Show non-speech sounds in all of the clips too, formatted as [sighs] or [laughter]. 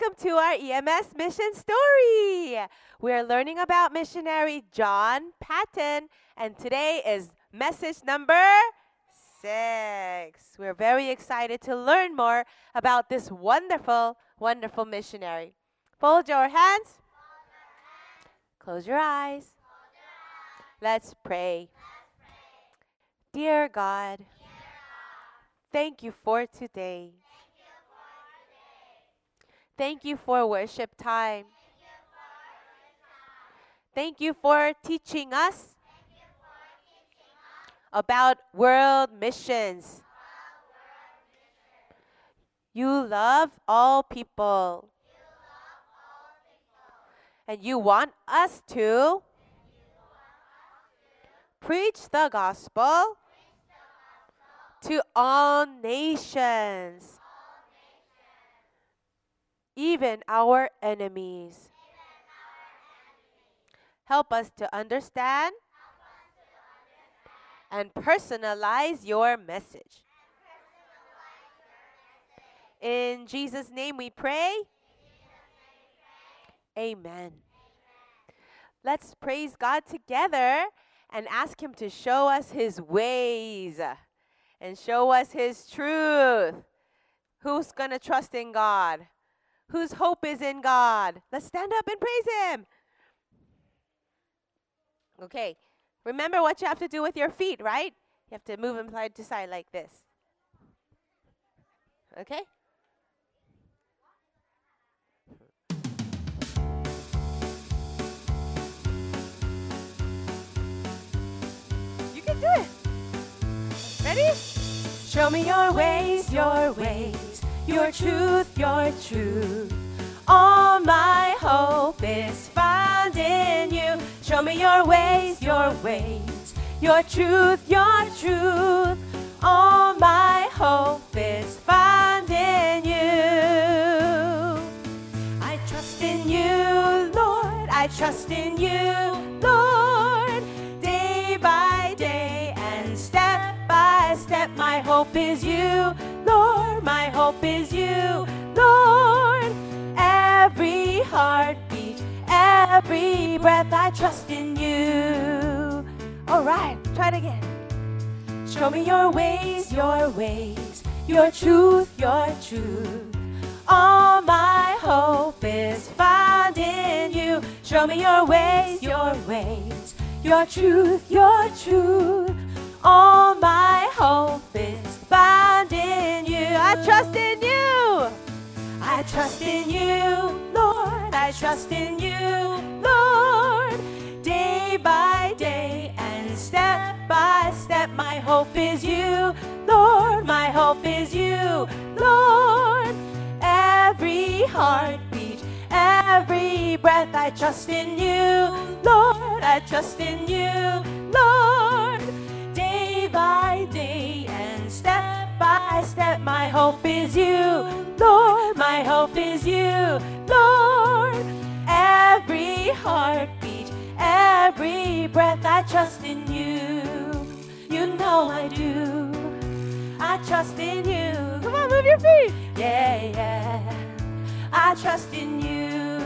Welcome to our EMS mission story. We're learning about missionary John Paton, and today is message number six. We're very excited to learn more about this wonderful, wonderful missionary. Fold your hands. Close your eyes. Let's pray. Dear God, thank you for today. Thank you for worship time. Thank you for teaching us about world missions. You love all people. And you want us to preach the gospel to all nations, even our enemies. Help us to understand and personalize your message. In Jesus' name we pray. Amen. Let's praise God together and ask Him to show us His ways and show us His truth. Who's going to trust in God? Whose hope is in God? Let's stand up and praise Him. Okay, remember what you have to do with your feet, right? You have to move them side to side like this. Okay? You can do it. Ready? Show me your ways, your ways, your truth, your truth. All my hope is found in you. Show me your ways, your ways, your truth, your truth. All my hope is found in you. I trust in you, Lord. I trust in you, Lord. Day by day and step by step, my hope is you, heartbeat, every breath, I trust in you. All right, try it again. Show me your ways, your ways, your truth, your truth. All my hope is found in you. Show me your ways, your ways, your truth, your truth. All my hope is found in you. I trust in you. I trust in you, Lord. I trust in you, Lord. Day by day and step by step, my hope is you, Lord. My hope is you, Lord. Every heartbeat, every breath, I trust in you, Lord. I trust in you, Lord. Step, my hope is you, Lord. My hope is you, Lord. Every heartbeat, every breath, I trust in you. You know I do. I trust in you. Come on, move your feet. Yeah, yeah. I trust in you.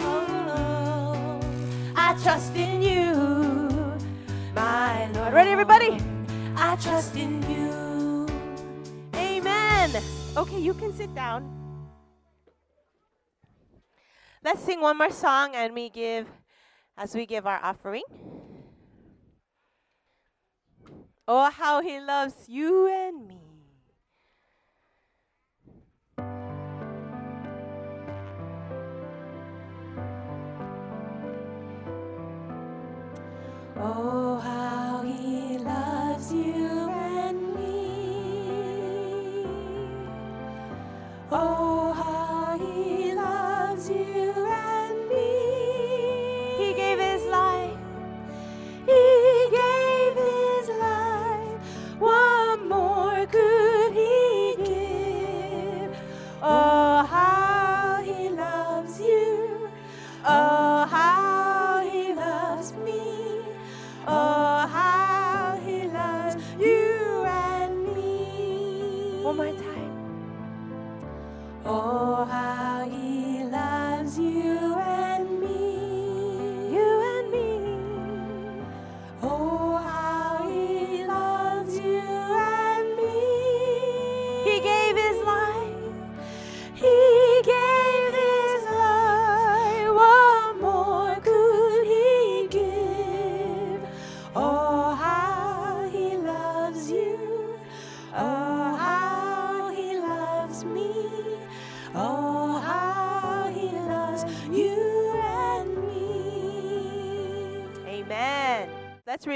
Oh, I trust in you, my Lord. Ready, everybody? I trust in you. Amen. Okay, you can sit down. Let's sing one more song and we give as we give our offering. Oh, how he loves you and me.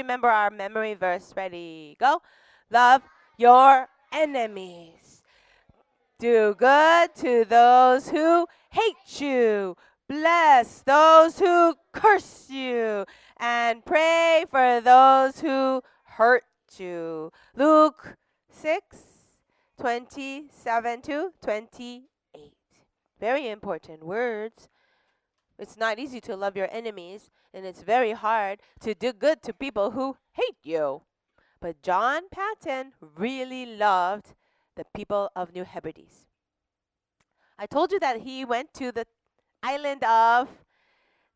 Remember our memory verse. Ready? Go. Love your enemies. Do good to those who hate you. Bless those who curse you. And pray for those who hurt you. Luke 6 27 to 28. Very important words. It's not easy to love your enemies, and it's very hard to do good to people who hate you. But John Paton really loved the people of New Hebrides. I told you that he went to the island of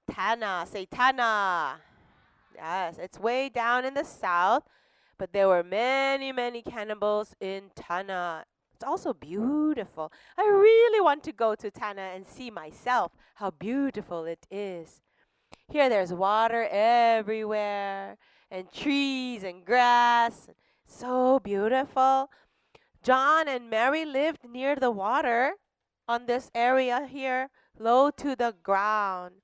Tanna. Say Tanna. Yes, it's way down in the south, but there were many, many cannibals in Tanna. It's also beautiful. I really want to go to Tanna and see myself how beautiful it is. Here there's water everywhere and trees and grass. So beautiful. John and Mary lived near the water on this area here, low to the ground.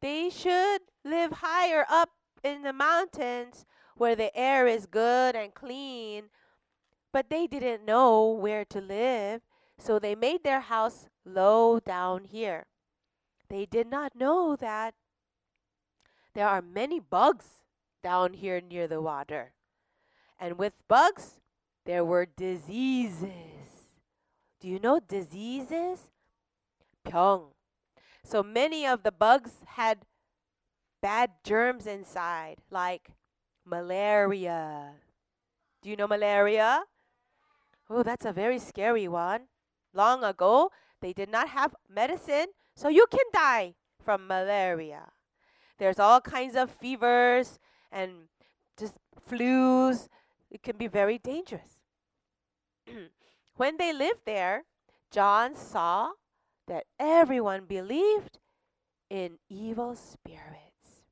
They should live higher up in the mountains where the air is good and clean, but they didn't know where to live, so they made their house low down here. They did not know that there are many bugs down here near the water. And with bugs, there were diseases. Do you know diseases? 병. So many of the bugs had bad germs inside, like malaria. Do you know malaria? Oh, that's a very scary one. Long ago, they did not have medicine, so you can die from malaria. There's all kinds of fevers and just flus. It can be very dangerous. [clears throat] when they lived there, John saw that everyone believed in evil spirits.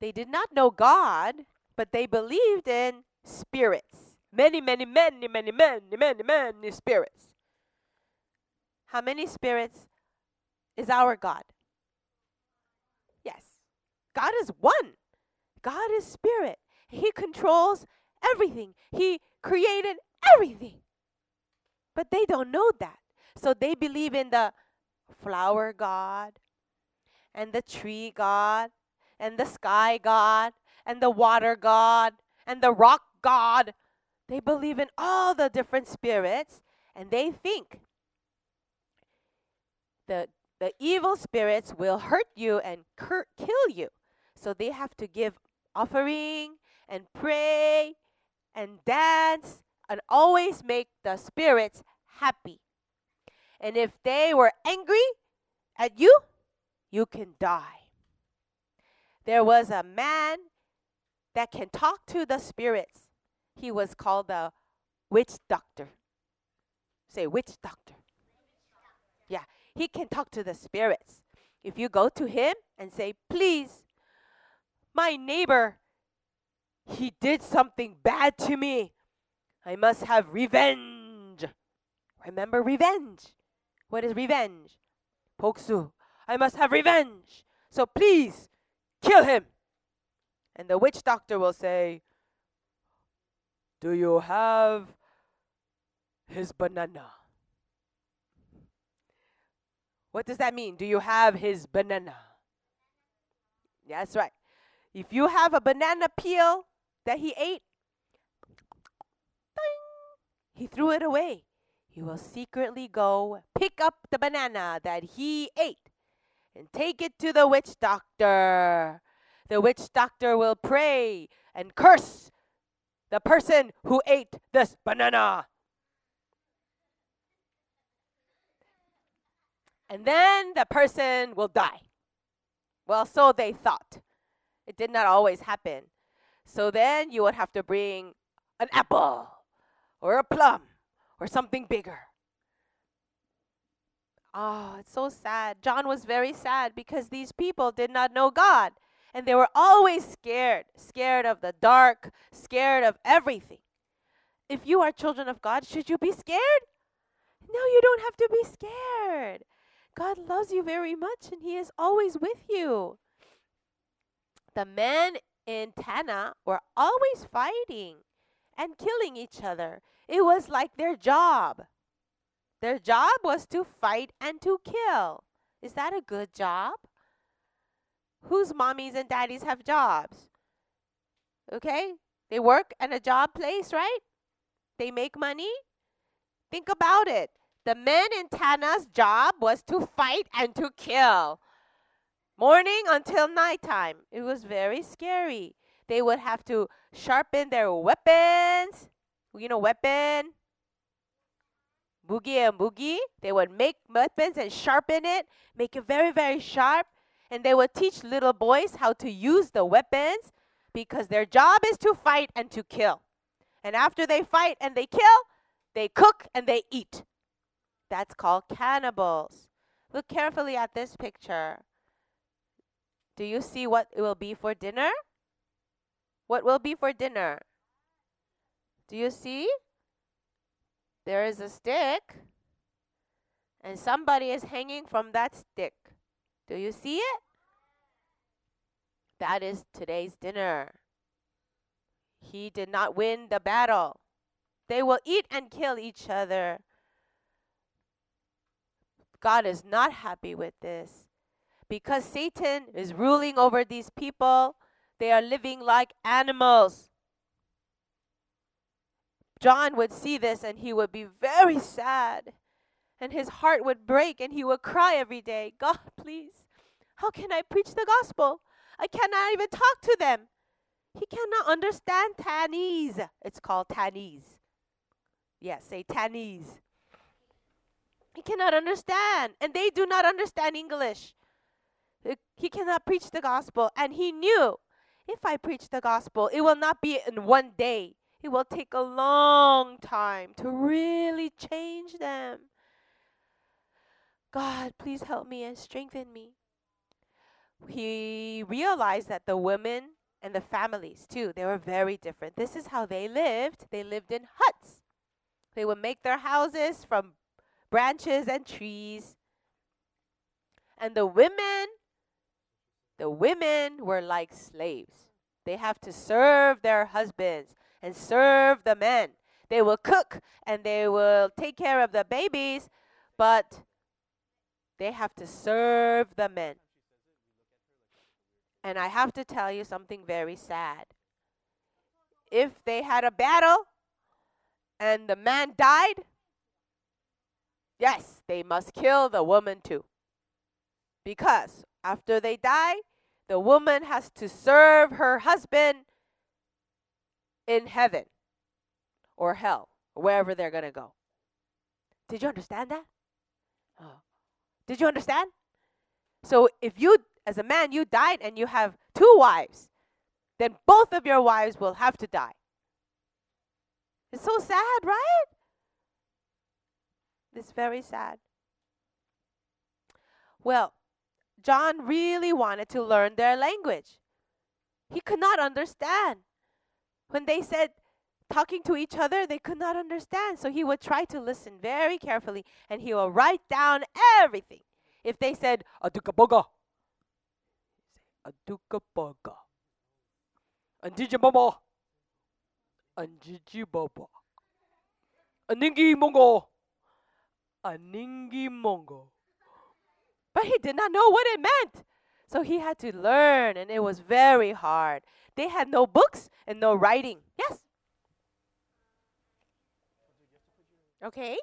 They did not know God, but they believed in spirits. Many, many, many, many, many, many, many spirits. How many spirits is our God? Yes. God is one. God is spirit. He controls everything. He created everything. But they don't know that. So they believe in the flower God and the tree God and the sky God and the water God and the rock God. They believe in all the different spirits and they think the the evil spirits will hurt you and cur- kill you. So they have to give offering and pray and dance and always make the spirits happy. And if they were angry at you, you can die. There was a man that can talk to the spirits. He was called the witch doctor. Say, witch doctor. Yeah, he can talk to the spirits. If you go to him and say, Please, my neighbor, he did something bad to me. I must have revenge. Remember revenge. What is revenge? Poksu. I must have revenge. So please kill him. And the witch doctor will say, Do you have his banana? What does that mean? Do you have his banana? That's right. If you have a banana peel that he ate, he threw it away. He will secretly go pick up the banana that he ate and take it to the witch doctor. The witch doctor will pray and curse the person who ate this banana. And then the person will die. Well, so they thought. It did not always happen. So then you would have to bring an apple or a plum or something bigger. Oh, it's so sad. John was very sad because these people did not know God. And they were always scared, scared of the dark, scared of everything. If you are children of God, should you be scared? No, you don't have to be scared. God loves you very much and He is always with you. The men in Tanna were always fighting and killing each other. It was like their job. Their job was to fight and to kill. Is that a good job? Whose mommies and daddies have jobs? Okay? They work at a job place, right? They make money. Think about it. The men in Tanna's job was to fight and to kill. Morning until nighttime. It was very scary. They would have to sharpen their weapons. You know, weapon? Boogie and boogie. They would make weapons and sharpen it, make it very, very sharp. And they will teach little boys how to use the weapons because their job is to fight and to kill. And after they fight and they kill, they cook and they eat. That's called cannibals. Look carefully at this picture. Do you see what it will be for dinner? What will be for dinner? Do you see? There is a stick, and somebody is hanging from that stick. Do you see it? That is today's dinner. He did not win the battle. They will eat and kill each other. God is not happy with this. Because Satan is ruling over these people, they are living like animals. John would see this and he would be very sad. And his heart would break and he would cry every day God, please, how can I preach the gospel? I cannot even talk to them. He cannot understand Tannese. It's called Tannese. Yes, say Tannese. He cannot understand, and they do not understand English. He cannot preach the gospel, and he knew if I preach the gospel, it will not be in one day. It will take a long time to really change them. God, please help me and strengthen me. He realized that the women and the families, too, they were very different. This is how they lived. They lived in huts. They would make their houses from branches and trees. And the women, the women were like slaves. They have to serve their husbands and serve the men. They will cook and they will take care of the babies, but they have to serve the men. And I have to tell you something very sad. If they had a battle and the man died, yes, they must kill the woman too. Because after they die, the woman has to serve her husband in heaven or hell, wherever they're going to go. Did you understand that? Oh. Did you understand? So if you, as a man, you died and you have two wives, then both of your wives will have to die. It's so sad, right? It's very sad. Well, John really wanted to learn their language. He could not understand. When they said talking to each other, they could not understand. So he would try to listen very carefully and he will write down everything. If they said, Aduka boga, Aduka boga, Anjiji mama, Anjiji baba, Aningi mongo, Aningi mongo. But he did not know what it meant. So he had to learn, and it was very hard. They had no books and no writing. Yes? Okay.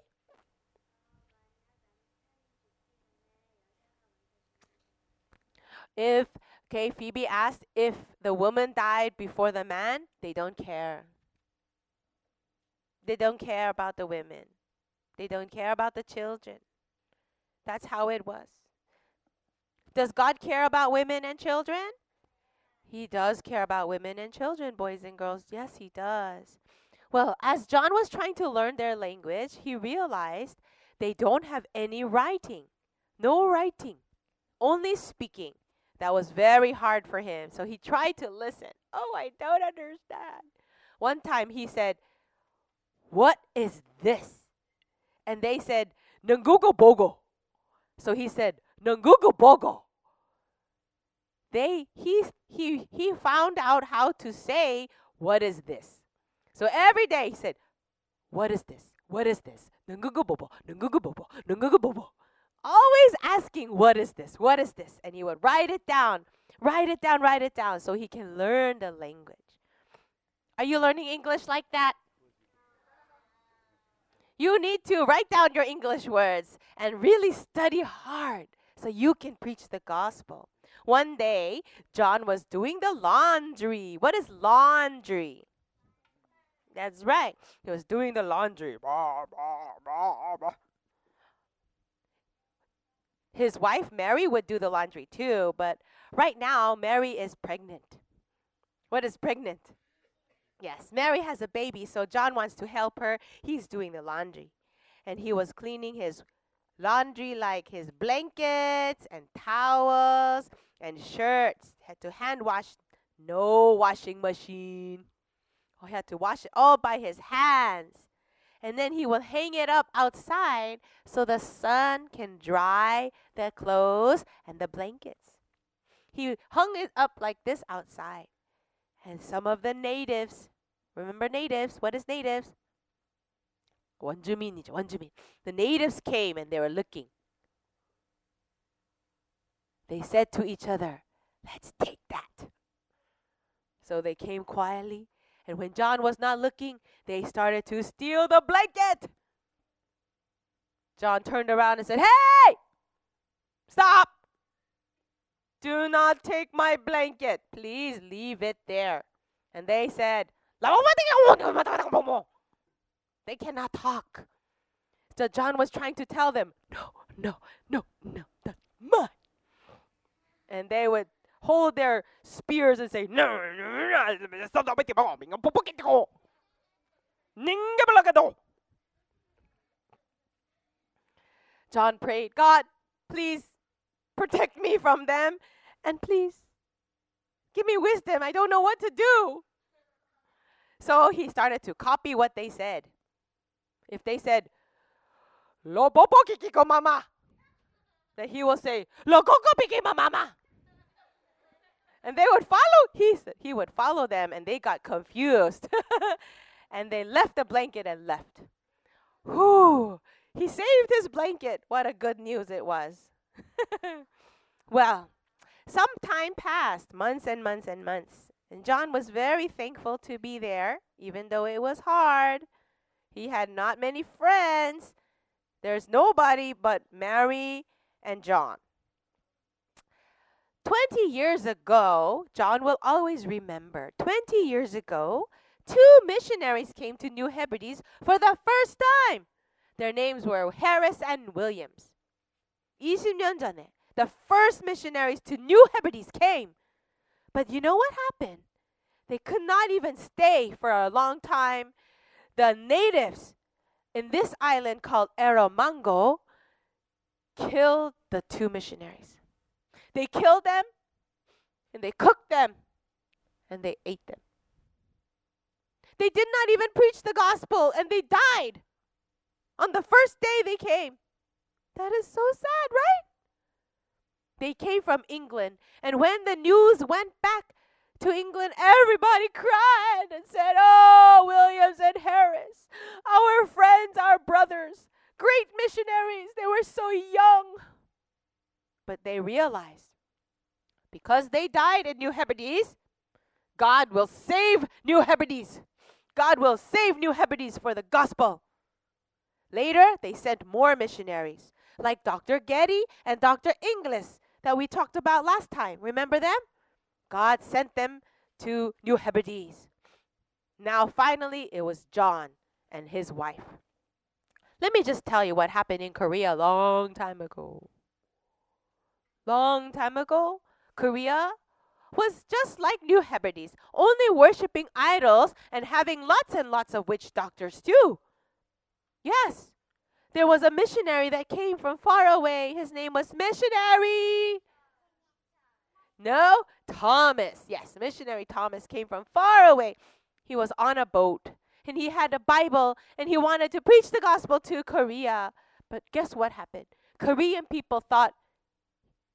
If, okay, Phoebe asked if the woman died before the man, they don't care. They don't care about the women. They don't care about the children. That's how it was. Does God care about women and children? He does care about women and children, boys and girls. Yes, he does. Well, as John was trying to learn their language, he realized they don't have any writing. No writing, only speaking. That was very hard for him. So he tried to listen. Oh, I don't understand. One time he said, What is this? And they said, Nangugo Bogo. So he said, Nangugo Bogo. They he he he found out how to say, What is this? So every day he said, What is this? What is this? Always asking, What is this? What is this? And he would write it down, write it down, write it down so he can learn the language. Are you learning English like that? You need to write down your English words and really study hard so you can preach the gospel. One day, John was doing the laundry. What is laundry? That's right. He was doing the laundry. His wife Mary would do the laundry too, but right now Mary is pregnant. What is pregnant? Yes, Mary has a baby, so John wants to help her. He's doing the laundry. And he was cleaning his laundry like his blankets and towels and shirts. Had to hand wash, no washing machine. Oh, he had to wash it all by his hands. And then he will hang it up outside so the sun can dry the clothes and the blankets. He hung it up like this outside. And some of the natives, remember natives? What is natives? 원주민이죠, 원주민. The natives came and they were looking. They said to each other, Let's take that. So they came quietly, and when John was not looking, they started to steal the blanket. John turned around and said, Hey! Stop! Do not take my blanket. Please leave it there. And they said, [laughs] They cannot talk. So John was trying to tell them, No, no, no, no, that's mine. And they would hold their spears and say, No, John prayed, God, please protect me from them, and please give me wisdom. I don't know what to do. So he started to copy what they said. If they said, Lo kikiko mama, then he will say, Lo koko mama. And they would follow, he, he would follow them, and they got confused. [laughs] and they left the blanket and left. Whew, he saved his blanket. What a good news it was. [laughs] well, some time passed, months and months and months. And John was very thankful to be there, even though it was hard. He had not many friends. There's nobody but Mary and John. 20 years ago, John will always remember, 20 years ago, two missionaries came to New Hebrides for the first time. Their names were Harris and Williams. 20년 전에, the first missionaries to New Hebrides came. But you know what happened? They could not even stay for a long time. The natives in this island called Erromango killed the two missionaries. They killed them and they cooked them and they ate them. They did not even preach the gospel and they died on the first day they came. That is so sad, right? They came from England, and when the news went back to England, everybody cried and said, Oh, Williams and Harris, our friends, our brothers, great missionaries, they were so young. But they realized because they died in New Hebrides, God will save New Hebrides. God will save New Hebrides for the gospel. Later, they sent more missionaries, like Dr. Geddie and Dr. Inglis, that we talked about last time. Remember them? God sent them to New Hebrides. Now, finally, it was John and his wife. Let me just tell you what happened in Korea a long time ago. Long time ago, Korea was just like New Hebrides, only worshiping idols and having lots and lots of witch doctors too. Yes, there was a missionary that came from far away. His name was Missionary. No, Thomas. Yes, missionary Thomas came from far away. He was on a boat and he had a Bible and he wanted to preach the gospel to Korea. But guess what happened? Korean people thought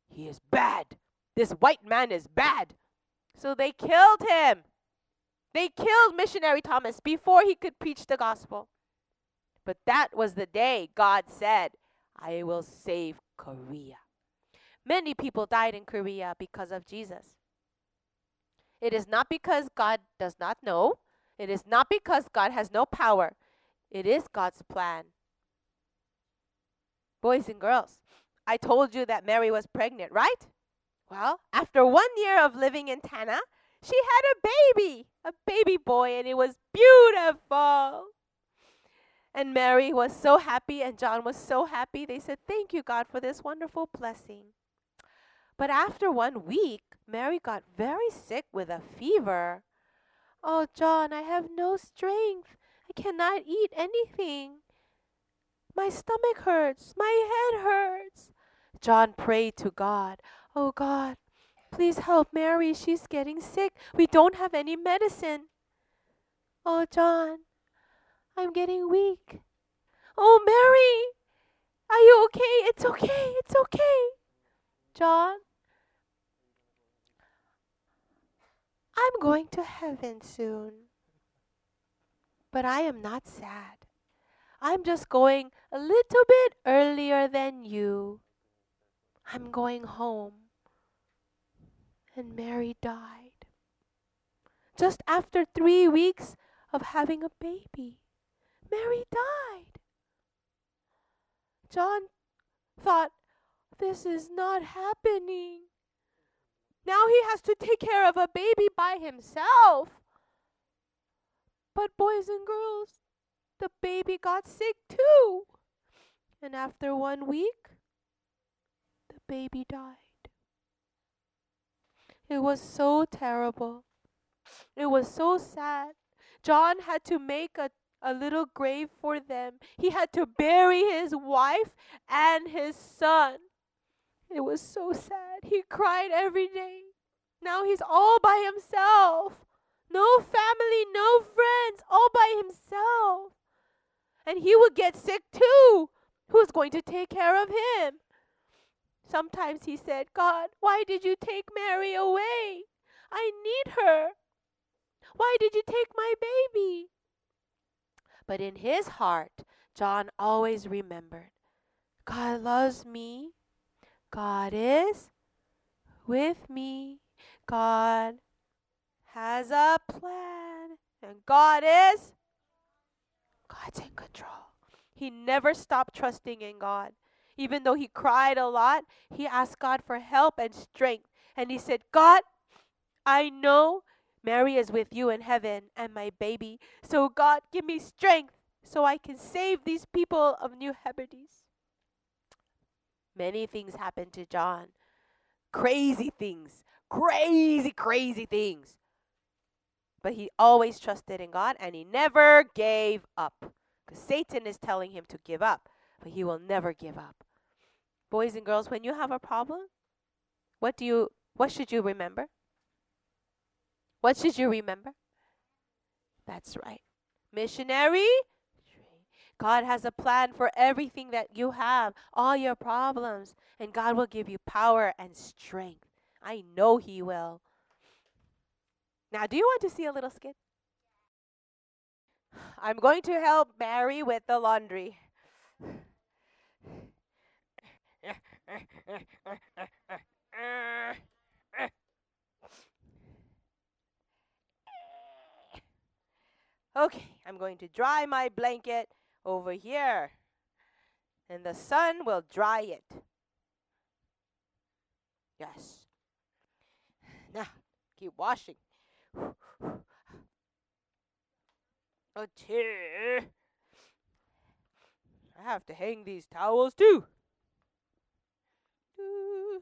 he is bad. This white man is bad. So they killed him. They killed missionary Thomas before he could preach the gospel. But that was the day God said, I will save Korea. Many people died in Korea because of Jesus. It is not because God does not know, it is not because God has no power. It is God's plan. Boys and girls, I told you that Mary was pregnant, right? Well, after one year of living in Tanna, she had a baby, a baby boy, and it was beautiful. And Mary was so happy, and John was so happy. They said, Thank you, God, for this wonderful blessing. But after one week, Mary got very sick with a fever. Oh, John, I have no strength. I cannot eat anything. My stomach hurts. My head hurts. John prayed to God. Oh, God, please help Mary. She's getting sick. We don't have any medicine. Oh, John, I'm getting weak. Oh, Mary, are you okay? It's okay. It's okay. John, I'm going to heaven soon. But I am not sad. I'm just going a little bit earlier than you. I'm going home. And Mary died. Just after three weeks of having a baby. Mary died. John thought, this is not happening. Now he has to take care of a baby by himself. But, boys and girls, the baby got sick too. And after one week, the baby died. It was so terrible. It was so sad. John had to make a a little grave for them. He had to bury his wife and his son. It was so sad. He cried every day. Now he's all by himself. No family, no friends, all by himself. And he would get sick too. Who's going to take care of him? Sometimes he said, God, why did you take Mary away? I need her. Why did you take my baby? But in his heart, John always remembered God loves me. God is with me. God has a plan. And God is God's in control. He never stopped trusting in God. Even though he cried a lot, he asked God for help and strength. And he said, God, I know Mary is with you in heaven and my baby. So, God, give me strength so I can save these people of New Hebrides. Many things happened to John. Crazy things. Crazy, crazy things. But he always trusted in God and he never gave up. Because Satan is telling him to give up, but he will never give up. Boys and girls, when you have a problem, what do you what should you remember? What should you remember? That's right. Missionary. God has a plan for everything that you have, all your problems, and God will give you power and strength. I know He will. Now, do you want to see a little skit? I'm going to help Mary with the laundry. Okay, I'm going to dry my blanket over here. And the sun will dry it. Yes. Now, keep washing. [sighs] Oh, A two. I have to hang these towels too. Doo.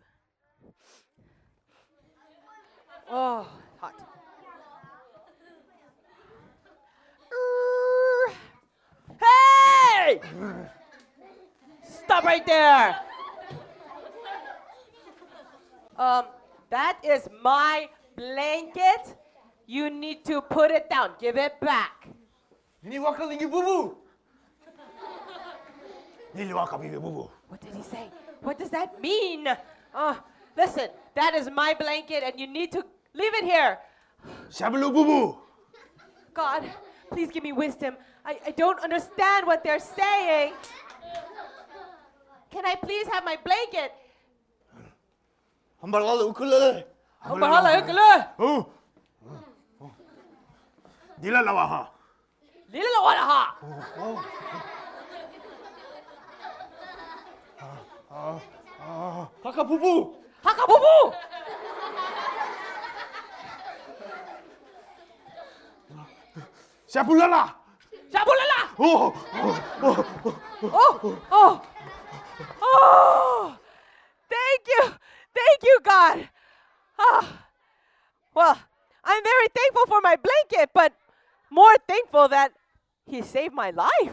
Oh, hot. Hey! Stop right there. Um, that is my blanket. You need to put it down. Give it back. Ini waka lagi bubu. What did he say? What does that mean? Uh, listen, that is my blanket and you need to leave it here. God, please give me wisdom. I, I don't understand what they're saying. Can I please have my blanket? Hamba lalu ukulele. Oh, bahala yun kala. Oh. Dila lawa ha. Lilalawa na ha. Haka bubu. Hakabubu! Siapa lala? Shabulala! Oh. Oh, oh, oh! Thank you, thank you, God. Ah, well, I'm very thankful for my blanket, but more thankful that He saved my life.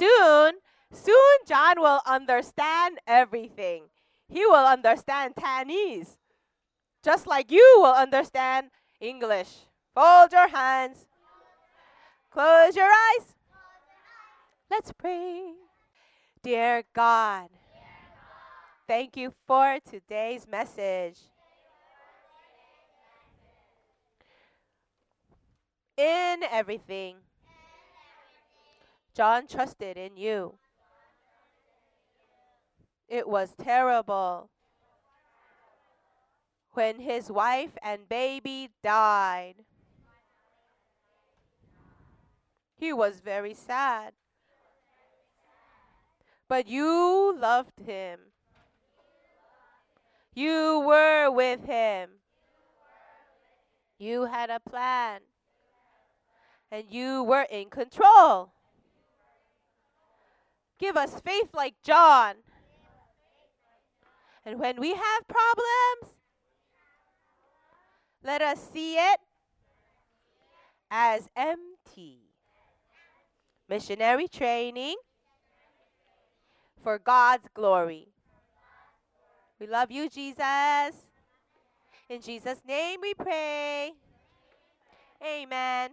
Soon, soon, John will understand everything. He will understand Chinese, just like you will understand English. Fold your hands. Close your eyes. Let's pray. Dear God, thank you for today's message. In everything, John trusted in you. It was terrible when his wife and baby died. He was very sad. But you loved him. You were with him. You had a plan. And you were in control. Give us faith like John. And when we have problems, let us see it as empty. Missionary training for God's glory. We love you, Jesus. In Jesus' name we pray. Amen.